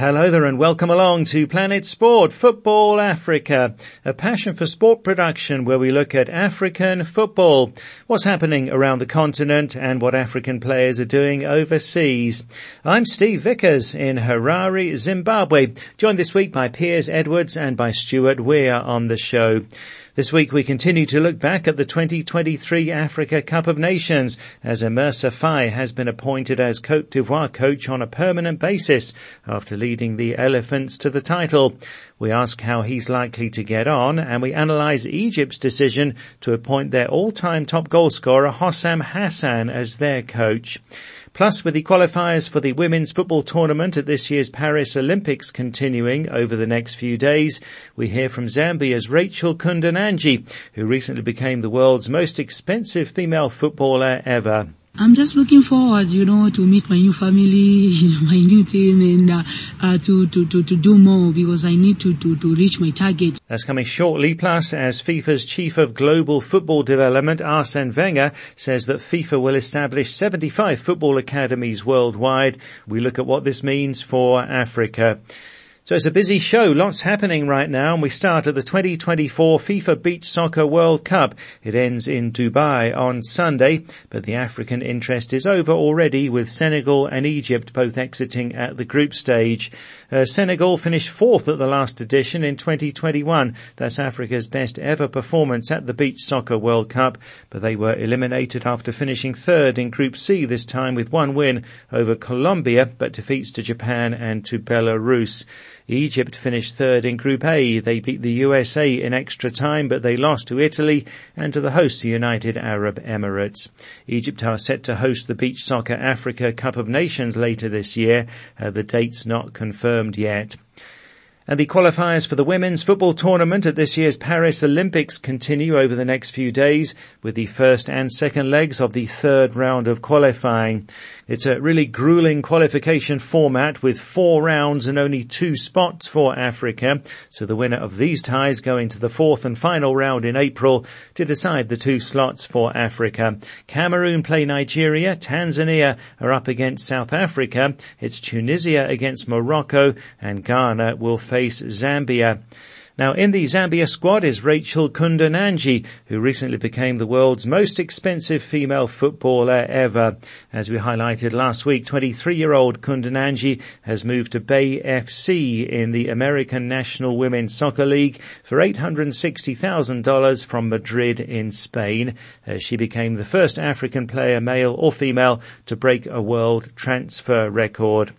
Hello there and welcome along to Planet Sport Football Africa, a passion for sport production where we look at African football, what's happening around the continent and what African players are doing overseas. I'm Steve Vickers in Harare, Zimbabwe, joined this week by Piers Edwards and by Stuart Weir on the show. This week we continue to look back at the 2023 Africa Cup of Nations as Emerse Faé has been appointed as Cote d'Ivoire coach on a permanent basis after leading the Elephants to the title. We ask how he's likely to get on and we analyse Egypt's decision to appoint their all-time top goalscorer Hossam Hassan as their coach. Plus, with the qualifiers for the women's football tournament at this year's Paris Olympics continuing over the next few days, we hear from Zambia's Rachael Kundananji, who recently became the world's most expensive female footballer ever. I'm just looking forward, you know, to meet my new family, my new team, and uh, uh, to, to, to, to do more because I need to, to, to reach my target. That's coming shortly. Plus, as FIFA's chief of global football development, Arsene Wenger, says that FIFA will establish 75 football academies worldwide. We look at what this means for Africa. So it's a busy show, lots happening right now, and we start at the 2024 FIFA Beach Soccer World Cup. It ends in Dubai on Sunday, but the African interest is over already with Senegal and Egypt both exiting at the group stage. Uh, Senegal finished fourth at the last edition in 2021. That's Africa's best ever performance at the Beach Soccer World Cup, but they were eliminated after finishing third in Group C this time with one win over Colombia, but defeats to Japan and to Belarus. Egypt finished third in Group A. They beat the USA in extra time, but they lost to Italy and to the host, the United Arab Emirates. Egypt are set to host the Beach Soccer Africa Cup of Nations later this year. Uh, the date's not confirmed yet. And the qualifiers for the women's football tournament at this year's Paris Olympics continue over the next few days with the first and second legs of the third round of qualifying. It's a really grueling qualification format with four rounds and only two spots for Africa. So the winner of these ties go into the fourth and final round in April to decide the two slots for Africa. Cameroon play Nigeria, Tanzania are up against South Africa, it's Tunisia against Morocco and Ghana will face face Zambia. Now in the Zambia squad is Rachael Kundananji, who recently became the world's most expensive female footballer ever. As we highlighted last week, 23-year-old Kundananji has moved to Bay FC in the American National Women's Soccer League for $860,000 from Madrid in Spain. As she became the first African player, male or female, to break a world transfer record.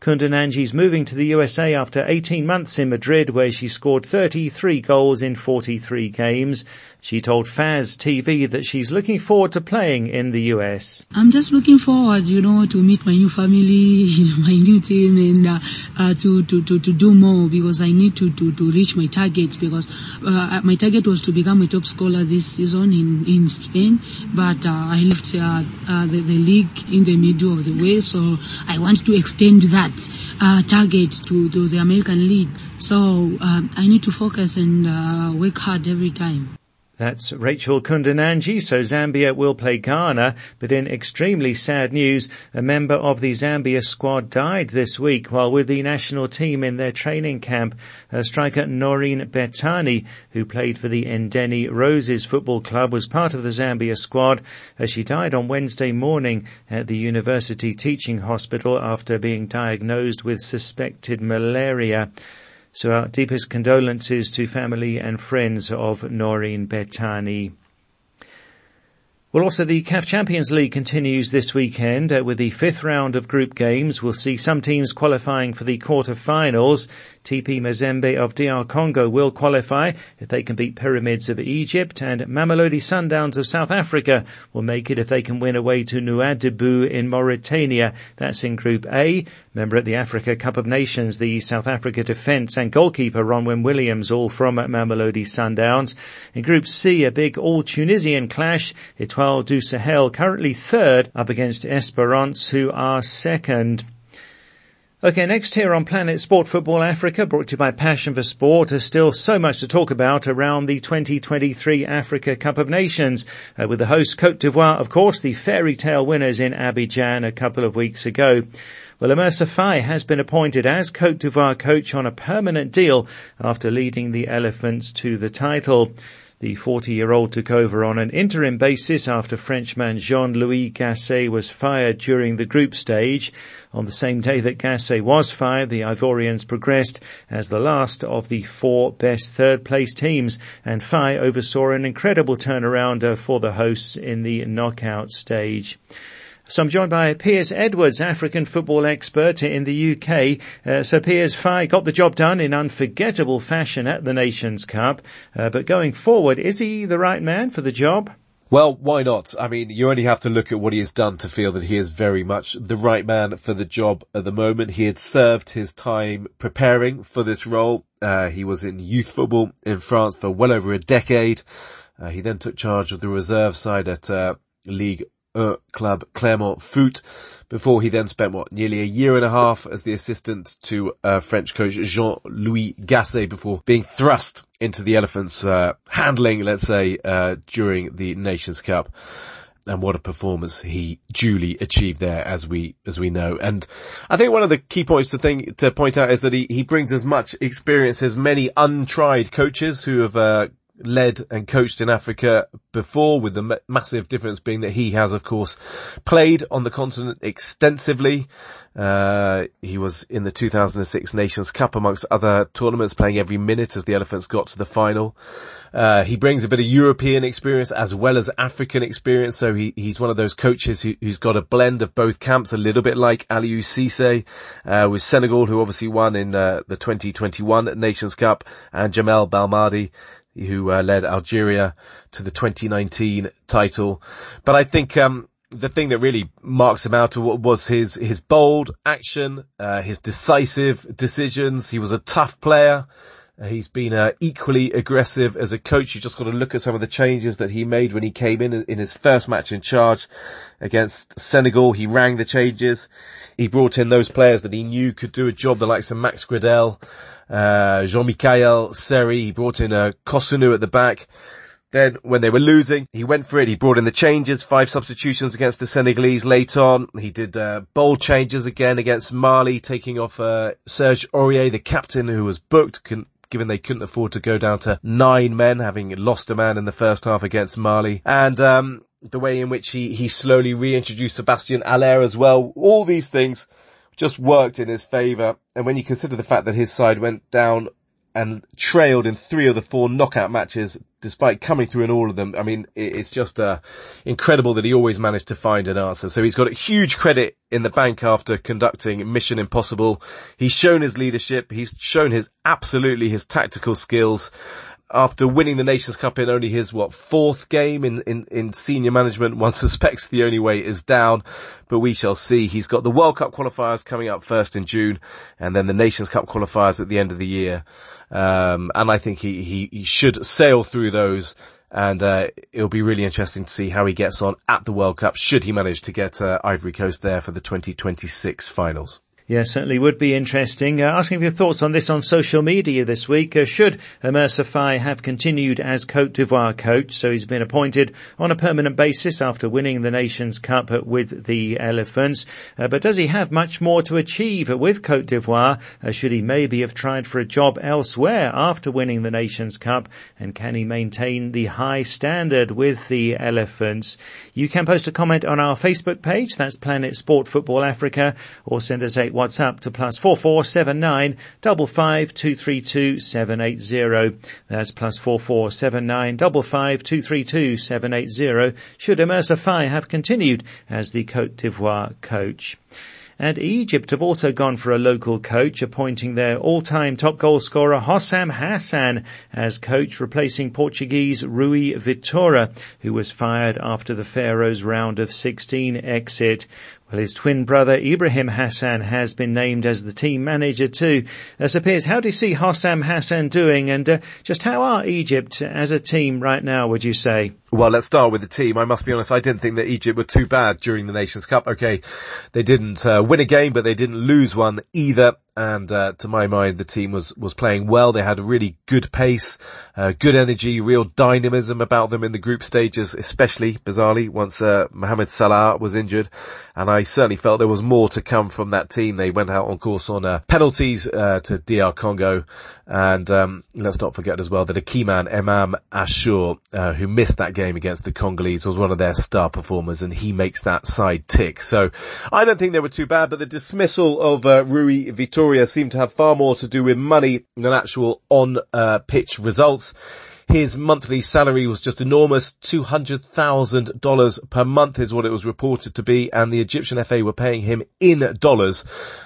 Kundananji's moving to the USA after 18 months in Madrid where she scored 33 goals in 43 games. She told Faz TV that she's looking forward to playing in the US. I'm just looking forward, you know, to meet my new family, my new team and uh, uh, to, to, to, to do more because I need to, to, to reach my target because uh, my target was to become a top scorer this season in, in Spain, but uh, I left uh, uh, the, the league in the middle of the way, so I want to extend that target to, to the American League. So I need to focus and work hard every time. That's Rachael Kundananji. So Zambia will play Ghana, but in extremely sad news, a member of the Zambia squad died this week while with the national team in their training camp. Uh, striker Noreen Betani, who played for the Indeni Roses football club, was part of the Zambia squad as she died on Wednesday morning at the University Teaching Hospital after being diagnosed with suspected malaria. So our deepest condolences to family and friends of Noreen Betani. Well, also the CAF Champions League continues this weekend uh, with the fifth round of group games. We'll see some teams qualifying for the quarter-finals. TP Mazembe of DR Congo will qualify if they can beat Pyramids of Egypt and Mamelodi Sundowns of South Africa will make it if they can win away to Nouadhibou in Mauritania. That's in Group A. Member at the Africa Cup of Nations, the South Africa defence and goalkeeper Ronwen Williams all from Mamelodi Sundowns. In Group C, a big all-Tunisian clash. Etoile du Sahel currently third up against Esperance who are second. Okay, next here on Planet Sport Football Africa, brought to you by Passion for Sport, there's still so much to talk about around the 2023 Africa Cup of Nations, uh, with the host Cote d'Ivoire, of course, the fairy tale winners in Abidjan a couple of weeks ago. Well, Emerse Faé has been appointed as Cote d'Ivoire coach on a permanent deal after leading the Elephants to the title. The 40-year-old took over on an interim basis after Frenchman Jean-Louis Gasset was fired during the group stage. On the same day that Gasset was fired, the Ivorians progressed as the last of the four best third place teams and Faé oversaw an incredible turnaround uh, for the hosts in the knockout stage. So I'm joined by Piers Edwards, African football expert in the UK. Uh, so Piers Faé got the job done in unforgettable fashion at the Nations Cup. Uh, but going forward, is he the right man for the job? Well, why not? I mean, you only have to look at what he has done to feel that he is very much the right man for the job at the moment. He had served his time preparing for this role. Uh, he was in youth football in France for well over a decade. Uh, he then took charge of the reserve side at uh, League club Clermont Foot before he then spent what nearly a year and a half as the assistant to uh, French coach Jean-Louis Gasset before being thrust into the Elephants uh, handling, let's say, uh, during the Nations Cup. And what a performance he duly achieved there, as we as we know. And I think one of the key points to think to point out is that he he brings as much experience as many untried coaches who have uh, led and coached in Africa before with the ma- massive difference being that he has of course played on the continent extensively. Uh, he was in the 2006 Nations Cup amongst other tournaments playing every minute as the Elephants got to the final. Uh, he brings a bit of European experience as well as African experience. So he, he's one of those coaches who, has got a blend of both camps, a little bit like Aliou Cisse, uh, with Senegal, who obviously won in uh, the 2021 Nations Cup and Djamel Belmadi, who uh, led Algeria to the 2019 title. But I think, um, the thing that really marks him out was his, his bold action, uh, his decisive decisions. He was a tough player. He's been uh, equally aggressive as a coach. You just got to look at some of the changes that he made when he came in in his first match in charge against Senegal. He rang the changes. He brought in those players that he knew could do a job, the likes of Max Gradel, uh, Jean-Michel Seri. He brought in uh, Kossounou at the back. Then when they were losing, he went for it. He brought in the changes, five substitutions against the Senegalese late on. He did uh, bold changes again against Mali, taking off uh, Serge Aurier, the captain who was booked, given they couldn't afford to go down to nine men, having lost a man in the first half against Mali. And, um, the way in which he, he slowly reintroduced Sébastien Haller as well. All these things just worked in his favour. And when you consider the fact that his side went down and trailed in three of the four knockout matches, despite coming through in all of them. I mean, it's just uh, incredible that he always managed to find an answer. So he's got a huge credit in the bank after conducting Mission Impossible. He's shown his leadership. He's shown his absolutely his tactical skills after winning the Nations Cup in only his, what, fourth game in, in, in senior management, one suspects the only way is down, but we shall see. He's got the World Cup qualifiers coming up first in June, and then the Nations Cup qualifiers at the end of the year. Um, and I think he, he, he should sail through those and uh, it'll be really interesting to see how he gets on at the World Cup should he manage to get uh, Ivory Coast there for the 2026 finals. Yeah, certainly would be interesting. Uh, asking for your thoughts on this on social media this week. Uh, should Faé have continued as Cote d'Ivoire coach? So he's been appointed on a permanent basis after winning the Nations Cup with the Elephants. Uh, but does he have much more to achieve with Cote d'Ivoire? Uh, should he maybe have tried for a job elsewhere after winning the Nations Cup? And can he maintain the high standard with the Elephants? You can post a comment on our Facebook page. That's Planet Sport Football Africa or send us a WhatsApp to plus four four seven nine double five two three two seven eight zero. That's plus four four seven nine double five two three two seven eight zero. Should Emerse Faé have continued as the Cote d'Ivoire coach? And Egypt have also gone for a local coach, appointing their all-time top goal scorer Hossam Hassan as coach, replacing Portuguese Rui Vitória, who was fired after the Pharaohs round of 16 exit. Well, his twin brother Ibrahim Hassan has been named as the team manager too. Uh, so Piers, how do you see Hossam Hassan doing and uh, just how are Egypt as a team right now, would you say? Well, let's start with the team. I must be honest, I didn't think that Egypt were too bad during the Nations Cup. Okay, they didn't uh, win a game, but they didn't lose one either and uh, to my mind, the team was was playing well. They had a really good pace, uh, good energy, real dynamism about them in the group stages, especially bizarrely once uh, Mohamed Salah was injured, and I certainly felt there was more to come from that team. They went out on course on uh, penalties uh, to DR Congo, and um, let's not forget as well that a key man, Emam Ashour, uh, who missed that game against the Congolese, was one of their star performers, and he makes that side tick. So I don't think they were too bad, but the dismissal of Rui Vitória Vitória seemed to have far more to do with money than actual on-pitch results. His monthly salary was just enormous, $200,000 per month is what it was reported to be, and the Egyptian FA were paying him in dollars.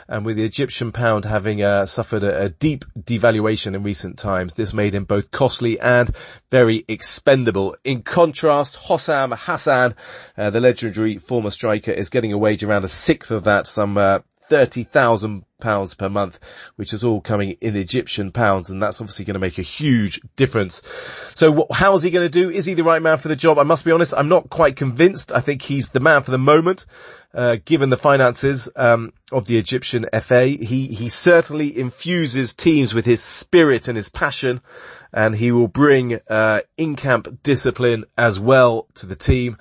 And with the Egyptian pound having uh, suffered a, a, deep devaluation in recent times, this made him both costly and very expendable. In contrast, Hossam Hassan, uh, the legendary former striker, is getting a wage around a sixth of that, some uh, 30,000 pounds per month, which is all coming in Egyptian pounds. And that's obviously going to make a huge difference. So how is he going to do? Is he the right man for the job? I must be honest. I'm not quite convinced. I think he's the man for the moment. Uh, given the finances um, of the Egyptian FA, he he certainly infuses teams with his spirit and his passion, and he will bring uh, in-camp discipline as well to the team.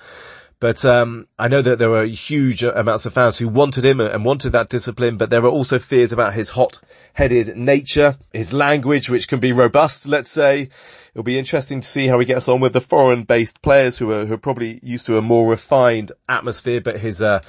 But um, I know that there were huge amounts of fans who wanted him and wanted that discipline, but there were also fears about his hot-headed nature, his language, which can be robust, let's say. It'll be interesting to see how he gets on with the foreign-based players who are, who are probably used to a more refined atmosphere, but his, uh,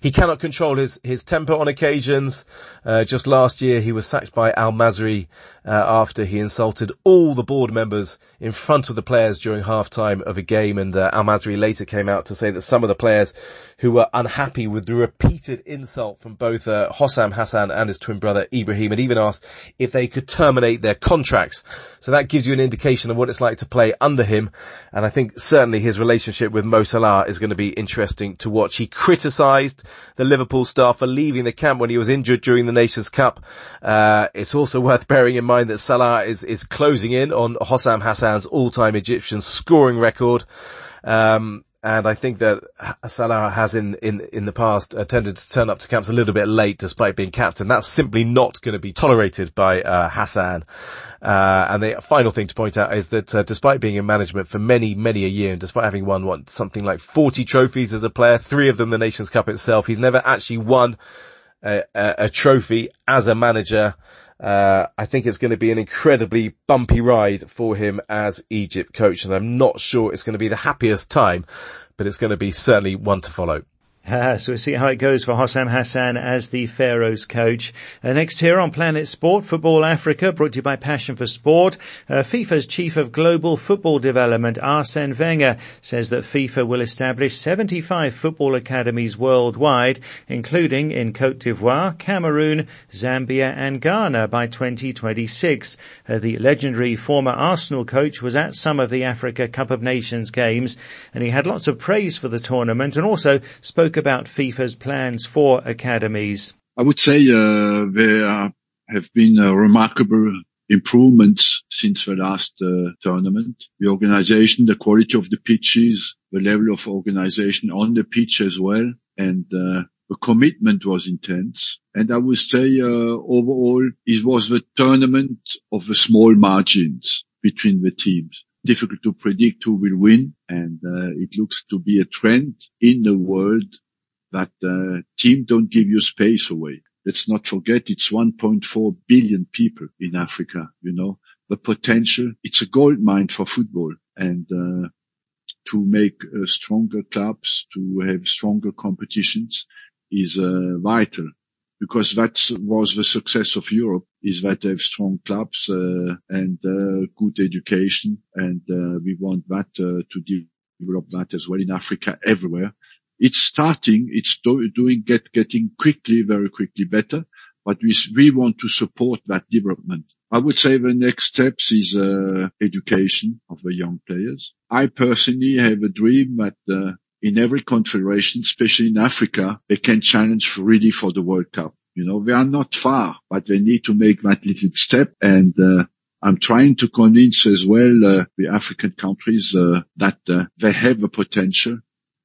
he cannot control his, his temper on occasions. Uh, just last year he was sacked by Al Masry, uh, after he insulted all the board members in front of the players during halftime of a game and, uh, Al Masry later came out to say that some of the players who were unhappy with the repeated insult from both, uh, Hossam Hassan and his twin brother Ibrahim and even asked if they could terminate their contracts. So that gives you an indication of what it's like to play under him. And I think certainly his relationship with Mo Salah is going to be interesting to watch. He criticised the Liverpool staff for leaving the camp when he was injured during the Nations Cup. Uh, it's also worth bearing in mind that Salah is, is closing in on Hossam Hassan's all-time Egyptian scoring record. Um, and I think that Salah has in, in, in the past uh, tended to turn up to camps a little bit late despite being captain. That's simply not going to be tolerated by, uh, Hassan. Uh, and the final thing to point out is that, uh, despite being in management for many, many a year and despite having won what, something like 40 trophies as a player, three of them the Nations Cup itself, he's never actually won a, a, a trophy as a manager. Uh, I think it's going to be an incredibly bumpy ride for him as Egypt coach, and I'm not sure it's going to be the happiest time, but it's going to be certainly one to follow. Uh, so we'll see how it goes for Hossam Hassan as the Pharaohs coach. Uh, next here on Planet Sport, Football Africa, brought to you by Passion for Sport. Uh, FIFA's Chief of Global Football Development, Arsene Wenger, says that FIFA will establish 75 football academies worldwide, including in Cote d'Ivoire, Cameroon, Zambia and Ghana by 2026. Uh, the legendary former Arsenal coach was at some of the Africa Cup of Nations games and he had lots of praise for the tournament and also spoke spoke about FIFA's plans for academies. I would say uh, there have been uh, remarkable improvements since the last uh, tournament. The organization, the quality of the pitches, the level of organization on the pitch as well, and uh, the commitment was intense. And I would say uh, overall, it was the tournament of the small margins between the teams difficult to predict who will win. And uh, it looks to be a trend in the world that uh, team don't give you space away. Let's not forget it's 1.4 billion people in Africa, you know, the potential. It's a gold mine for football and, uh, to make uh, stronger clubs, to have stronger competitions is uh, vital because that was the success of Europe is that they have strong clubs uh, and uh, good education, and uh, we want that uh, to develop that as well in Africa everywhere. It's starting, it's do, doing get getting quickly, very quickly better, but we we want to support that development. I would say the next steps is uh, education of the young players. I personally have a dream that uh, in every confederation, especially in Africa, they can challenge really for the World Cup. You know, they are not far, but they need to make that little step. And uh, I'm trying to convince as well uh, the African countries uh, that uh, they have the potential,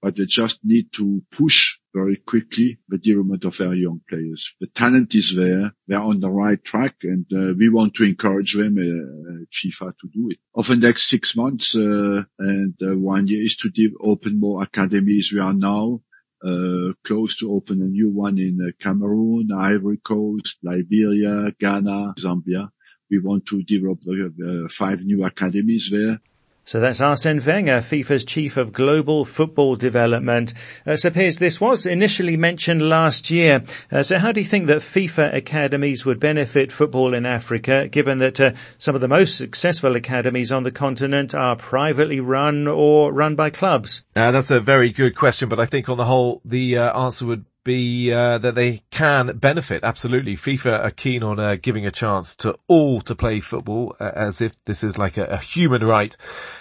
but they just need to push very quickly the development of our young players. The talent is there. They're on the right track and uh, we want to encourage them, uh, FIFA to do it. Over the next six months uh, and uh, one year is to open more academies. We are now uh, close to open a new one in uh, Cameroon, Ivory Coast, Liberia, Ghana, Zambia. We want to develop the, five new academies there. So that's Arsene Wenger, FIFA's chief of global football development. Uh, so Piers, this was initially mentioned last year. Uh, so how do you think that FIFA academies would benefit football in Africa, given that uh, some of the most successful academies on the continent are privately run or run by clubs? Uh, that's a very good question, but I think on the whole, the uh, answer would be uh, that they can benefit. Absolutely, FIFA are keen on uh, giving a chance to all to play football, uh, as if this is like a, a, human right.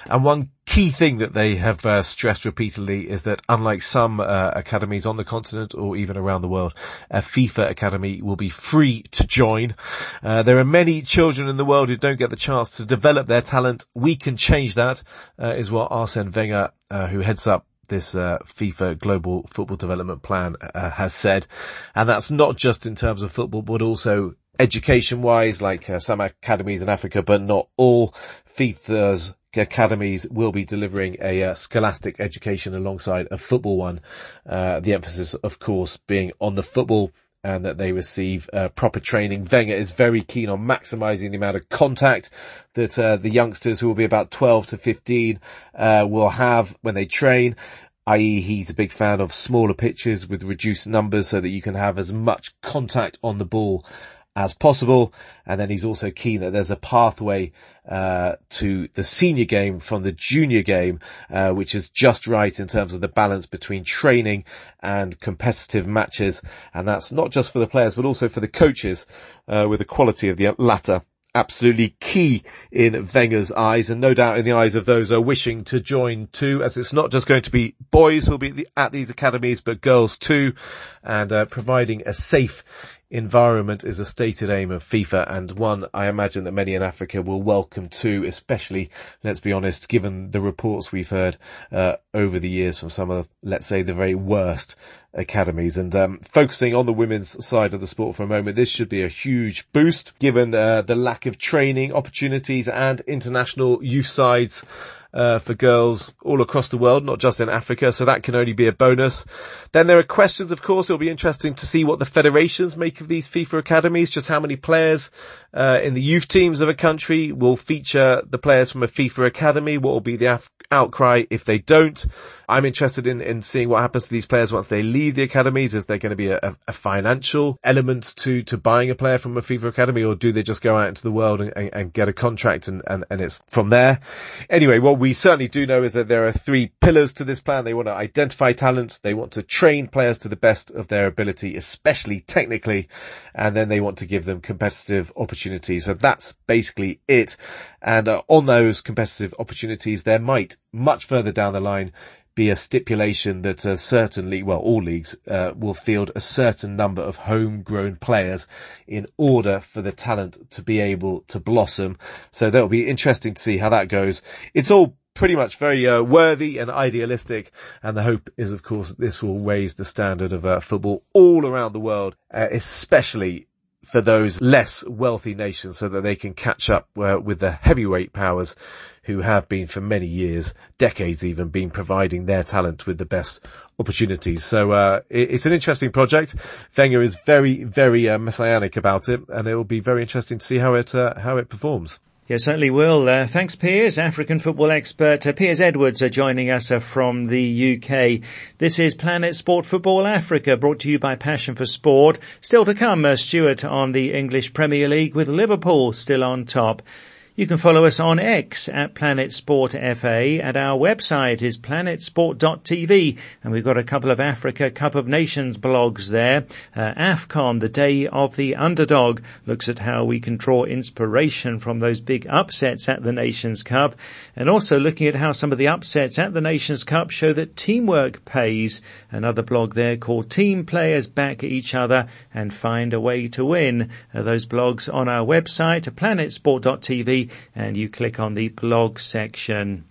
And one key thing that they have uh, stressed repeatedly is that, unlike some uh, academies on the continent or even around the world, a FIFA academy will be free to join. Uh, there are many children in the world who don't get the chance to develop their talent. We can change that, is what Arsene Wenger, who heads up this uh, FIFA Global Football Development Plan uh, has said, and that's not just in terms of football, but also education-wise, like uh, some academies in Africa, but not all. FIFA's academies will be delivering a uh, scholastic education alongside a football one. Uh, the emphasis, of course, being on the football and that they receive uh, proper training. Wenger is very keen on maximising the amount of contact that uh, the youngsters who will be about 12 to 15 uh, will have when they train i.e. he's a big fan of smaller pitches with reduced numbers so that you can have as much contact on the ball as possible. And then he's also keen that there's a pathway uh, to the senior game from the junior game, uh, which is just right in terms of the balance between training and competitive matches. And that's not just for the players, but also for the coaches, uh, with the quality of the latter absolutely key in Wenger's eyes and no doubt in the eyes of those who are wishing to join too, as it's not just going to be boys who'll be at these academies, but girls too, and uh, providing a safe environment is a stated aim of FIFA and one I imagine that many in Africa will welcome too, especially, let's be honest, given the reports we've heard uh, over the years from some of, let's say, the very worst academies. And um, focusing on the women's side of the sport for a moment, this should be a huge boost given uh, the lack of training opportunities and international youth sides uh, for girls all across the world, not just in Africa. So that can only be a bonus. Then there are questions, of course. It'll be interesting to see what the federations make of these FIFA academies, just how many players uh, in the youth teams of a country will feature the players from a FIFA academy. What will be the af- outcry if they don't? I'm interested in, in seeing what happens to these players once they leave the academies. Is there going to be a, a financial element to, to buying a player from a FIFA academy or do they just go out into the world and, and, and get a contract and, and, and it's from there? Anyway, what we certainly do know is that there are three pillars to this plan. They want to identify talents. They want to train players to the best of their ability, especially technically. And then they want to give them competitive opportunities. So that's basically it. And uh, on those competitive opportunities, there might much further down the line be a stipulation that uh, certainly, well, all leagues uh, will field a certain number of homegrown players in order for the talent to be able to blossom. So that'll be interesting to see how that goes. It's all pretty much very uh, worthy and idealistic. And the hope is, of course, this will raise the standard of uh, football all around the world, uh, especially for those less wealthy nations so that they can catch up uh, with the heavyweight powers who have been for many years, decades even, been providing their talent with the best opportunities. So uh, it, it's an interesting project. Wenger is very, very uh, messianic about it, and it will be very interesting to see how it uh, how it performs. Yeah, certainly will. Uh, thanks, Piers. African football expert uh, Piers Edwards are joining us uh, from the UK. This is Planet Sport Football Africa, brought to you by Passion for Sport. Still to come, uh, Stuart on the English Premier League with Liverpool still on top. You can follow us on X at Planet Sport FA and our website is planetsport.tv and we've got a couple of Africa Cup of Nations blogs there. Uh, AFCON, the day of the underdog, looks at how we can draw inspiration from those big upsets at the Nations Cup and also looking at how some of the upsets at the Nations Cup show that teamwork pays. Another blog there called Team Players Back Each Other and Find a Way to Win. Uh, those blogs on our website, planetsport.tv and you click on the blog section.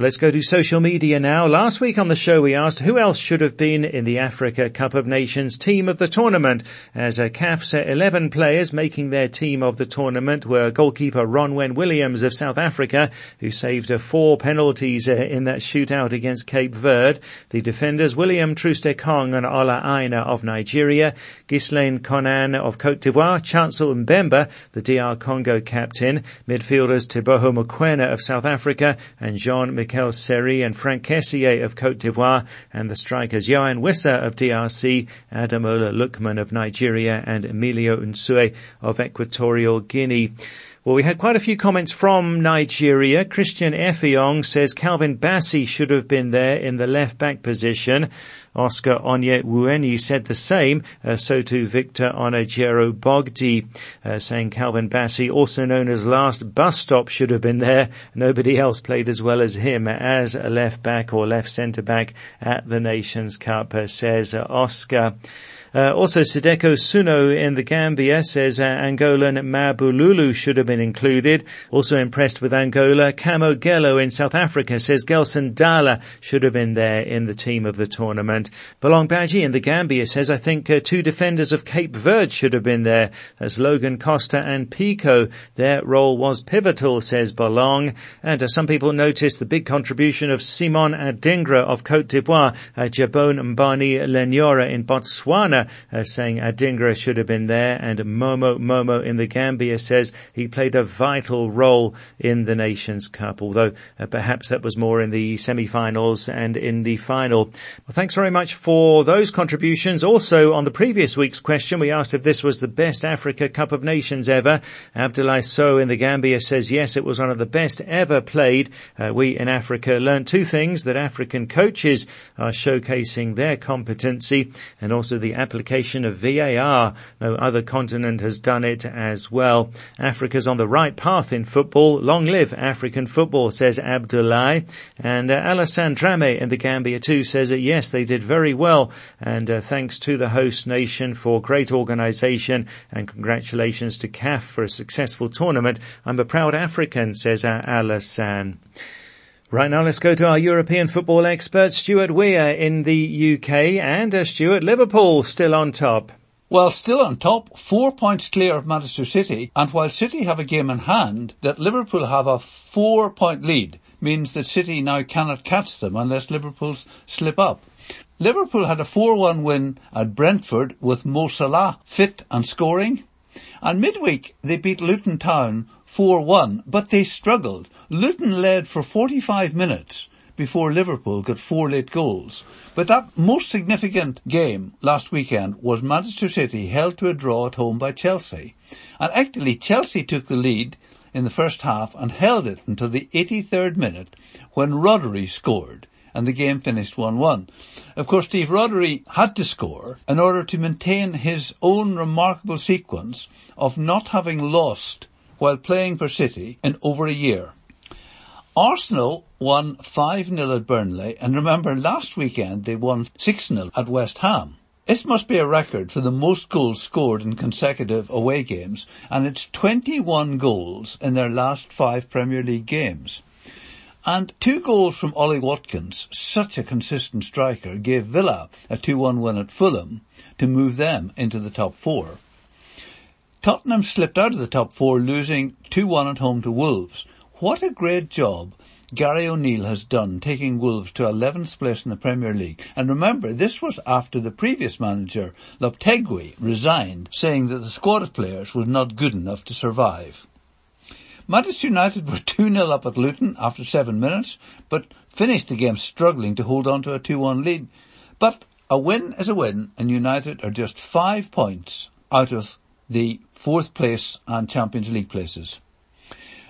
Let's go to social media now. Last week on the show we asked who else should have been in the Africa Cup of Nations team of the tournament. As a CAF 11 players making their team of the tournament were goalkeeper Ronwen Williams of South Africa, who saved four penalties uh, in that shootout against Cape Verde. The defenders William Troost-Ekong and Ola Aina of Nigeria, Ghislain Konan of Cote d'Ivoire, Chancel Mbemba, the DR Congo captain, midfielders Teboho Mokoena of South Africa, and Jean Michael Seri and Franck Kessié of Cote d'Ivoire, and the strikers Yoane Wissa of DRC, Ademola Lookman of Nigeria, and Emilio Nsue of Equatorial Guinea. Well, we had quite a few comments from Nigeria. Christian Effiong says Calvin Bassey should have been there in the left back position. Oscar Onye Wueni said the same, uh, so too Victor Onajero Bogdi, uh, saying Calvin Bassey, also known as last bus stop, should have been there. Nobody else played as well as him as a left back or left centre back at the Nations Cup, uh, says Oscar. Uh, also, Sideko Suno in the Gambia says uh, Angolan Mabululu should have been included. Also impressed with Angola. Camo Gello in South Africa says Gelson Dala should have been there in the team of the tournament. Balong Baji in the Gambia says I think uh, two defenders of Cape Verde should have been there. That's Logan Costa and Pico. Their role was pivotal, says Balong. And uh, some people noticed the big contribution of Simon Adingra of Cote d'Ivoire, uh, Jabon Mbani Lenyora in Botswana, uh, saying Adingra should have been there, and Momo Momo in the Gambia says he played a vital role in the Nations Cup, although uh, perhaps that was more in the semi-finals and in the final. Well, thanks very much for those contributions. Also, on the previous week's question, we asked if this was the best Africa Cup of Nations ever. Abdoulaye So in the Gambia says yes, it was one of the best ever played. Uh, we in Africa learned two things, that African coaches are showcasing their competency and also the application of VAR. No other continent has done it as well. Africa's on the right path in football. Long live African football, says Abdullah. And uh, Alassane Drame in the Gambia too says that yes, they did very well. And uh, thanks to the host nation for great organisation and congratulations to CAF for a successful tournament. I'm a proud African, says uh, Alassane. Right now, let's go to our European football expert, Stuart Weir in the UK, and uh, Stuart, Liverpool still on top. Well, still on top, four points clear of Manchester City, and while City have a game in hand, that Liverpool have a four point lead means that City now cannot catch them unless Liverpool slip up. Liverpool had a 4-1 win at Brentford with Mo Salah fit and scoring, and midweek they beat Luton Town 4-1, but they struggled Luton led for 45 minutes before Liverpool got four late goals. But that most significant game last weekend was Manchester City held to a draw at home by Chelsea. And actually Chelsea took the lead in the first half and held it until the 83rd minute when Rodri scored and the game finished 1-1. Of course, Steve Rodri had to score in order to maintain his own remarkable sequence of not having lost while playing for City in over a year. Arsenal won 5-0 at Burnley and remember last weekend they won 6-0 at West Ham. This must be a record for the most goals scored in consecutive away games and it's 21 goals in their last five Premier League games. And two goals from Ollie Watkins, such a consistent striker, gave Villa a 2-1 win at Fulham to move them into the top four. Tottenham slipped out of the top four losing 2-1 at home to Wolves what a great job Gary O'Neill has done taking Wolves to 11th place in the Premier League. And remember, this was after the previous manager, Lopetegui, resigned, saying that the squad of players was not good enough to survive. Manchester United were 2-0 up at Luton after seven minutes, but finished the game struggling to hold on to a 2-1 lead. But a win is a win, and United are just five points out of the fourth place and Champions League places.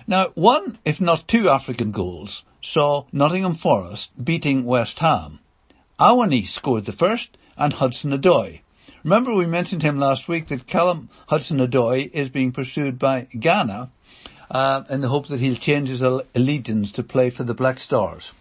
Now, one, if not two African goals saw Nottingham Forest beating West Ham. Awoniyi scored the first and Hudson Odoi. Remember we mentioned him last week that Callum Hudson-Odoi is being pursued by Ghana uh, in the hope that he'll change his allegiance to play for the Black Stars.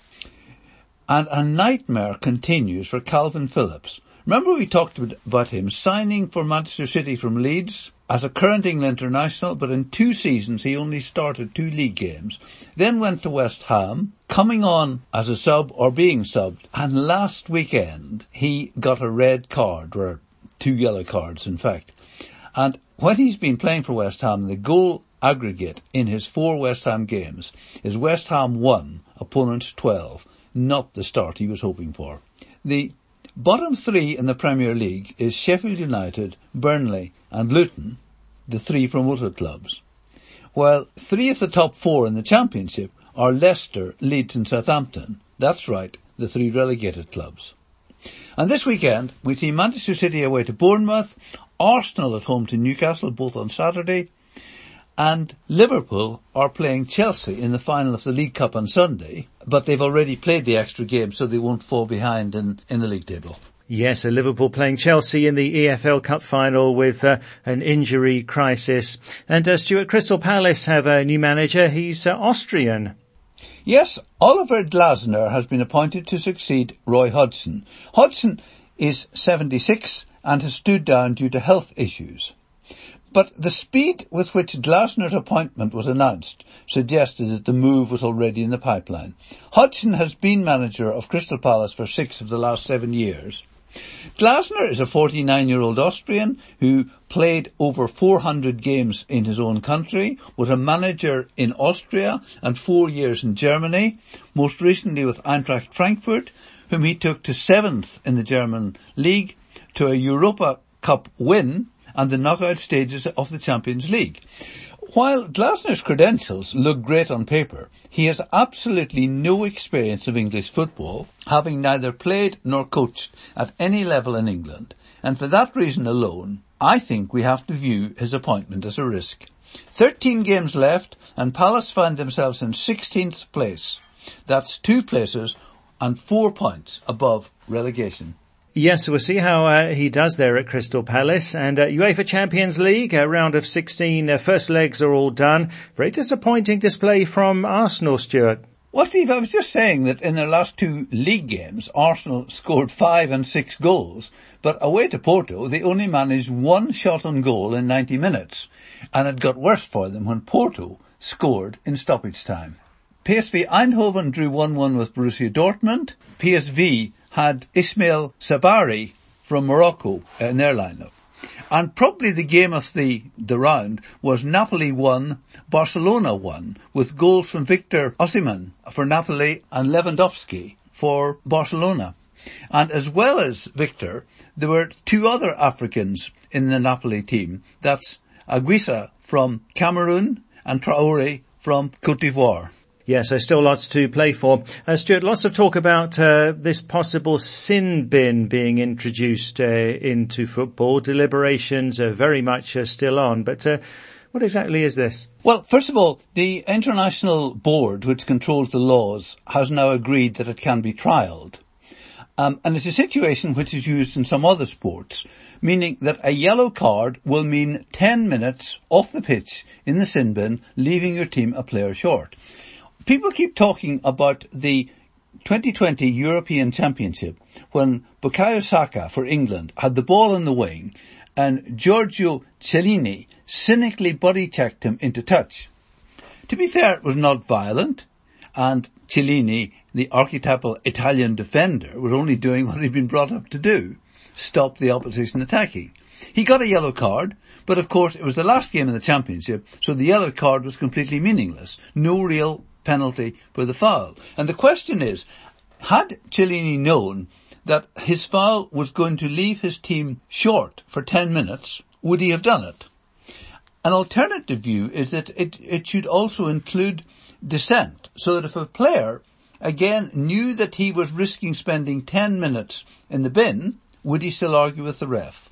And a nightmare continues for Kalvin Phillips. Remember we talked about him signing for Manchester City from Leeds as a current England international, but in two seasons he only started two league games, then went to West Ham, coming on as a sub or being subbed, and last weekend he got a red card, or two yellow cards in fact. And when he's been playing for West Ham, the goal aggregate in his four West Ham games is West Ham 1, opponents 12, not the start he was hoping for. The bottom three in the Premier League is Sheffield United, Burnley and Luton, the three promoted clubs. While three of the top four in the Championship are Leicester, Leeds and Southampton. That's right, the three relegated clubs. And this weekend, we see Manchester City away to Bournemouth, Arsenal at home to Newcastle, both on Saturday, and Liverpool are playing Chelsea in the final of the League Cup on Sunday, but they've already played the extra game so they won't fall behind in, in the league table. Yes, a Liverpool playing Chelsea in the EFL Cup final with uh, an injury crisis. And uh, Stuart Crystal Palace have a new manager. He's uh, Austrian. Yes, Oliver Glasner has been appointed to succeed Roy Hodgson. Hodgson is 76 and has stood down due to health issues. But the speed with which Glasner's appointment was announced suggested that the move was already in the pipeline. Hodgson has been manager of Crystal Palace for six of the last seven years. Glasner is a 49-year-old Austrian who played over 400 games in his own country, was a manager in Austria and four years in Germany, most recently with Eintracht Frankfurt, whom he took to seventh in the German league, to a Europa Cup win and the knockout stages of the Champions League. While Glasner's credentials look great on paper, he has absolutely no experience of English football, having neither played nor coached at any level in England, and for that reason alone, I think we have to view his appointment as a risk. Thirteen games left, and Palace find themselves in 16th place. That's two places and four points above relegation. Yes, we'll see how uh, he does there at Crystal Palace. And uh, UEFA Champions League, round of 16, uh, first legs are all done. Very disappointing display from Arsenal, Stuart. Well, Steve, I was just saying that in their last two league games, Arsenal scored five and six goals, but away to Porto, they only managed one shot on goal in 90 minutes, and it got worse for them when Porto scored in stoppage time. PSV Eindhoven drew 1-1 with Borussia Dortmund. PSV had Ismail Saibari from Morocco uh, in their lineup. And probably the game of the, the round was Napoli 1, Barcelona 1, with goals from Victor Osimhen for Napoli and Lewandowski for Barcelona. And as well as Victor, there were two other Africans in the Napoli team. That's Anguissa from Cameroon and Traore from Cote d'Ivoire. Yes, so still lots to play for. Uh, Stuart, lots of talk about uh, this possible sin bin being introduced uh, into football. Deliberations are very much uh, still on, but uh, what exactly is this? Well, first of all, the international board, which controls the laws, has now agreed that it can be trialled. Um, and it's a situation which is used in some other sports, meaning that a yellow card will mean 10 minutes off the pitch in the sin bin, leaving your team a player short people keep talking about the 2020 European Championship when Bukayo Saka for England had the ball in the wing and Giorgio Chiellini cynically body checked him into touch. To be fair, it was not violent and Chiellini, the archetypal Italian defender, was only doing what he'd been brought up to do, stop the opposition attacking. He got a yellow card, but of course it was the last game in the championship, so the yellow card was completely meaningless. No real penalty for the foul. And the question is, had Chiellini known that his foul was going to leave his team short for 10 minutes, would he have done it? An alternative view is that it, it should also include dissent, so that if a player again knew that he was risking spending 10 minutes in the bin, would he still argue with the ref?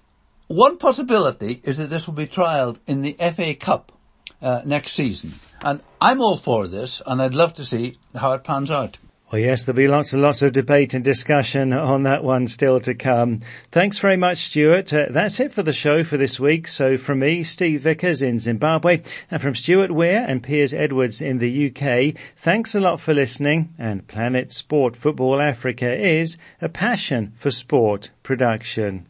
One possibility is that this will be trialled in the FA Cup uh, next season. And I'm all for this, and I'd love to see how it pans out. Well, yes, there'll be lots and lots of debate and discussion on that one still to come. Thanks very much, Stuart. Uh, that's it for the show for this week. So from me, Steve Vickers in Zimbabwe, and from Stuart Weir and Piers Edwards in the UK, thanks a lot for listening. And Planet Sport Football Africa is a passion for sport production.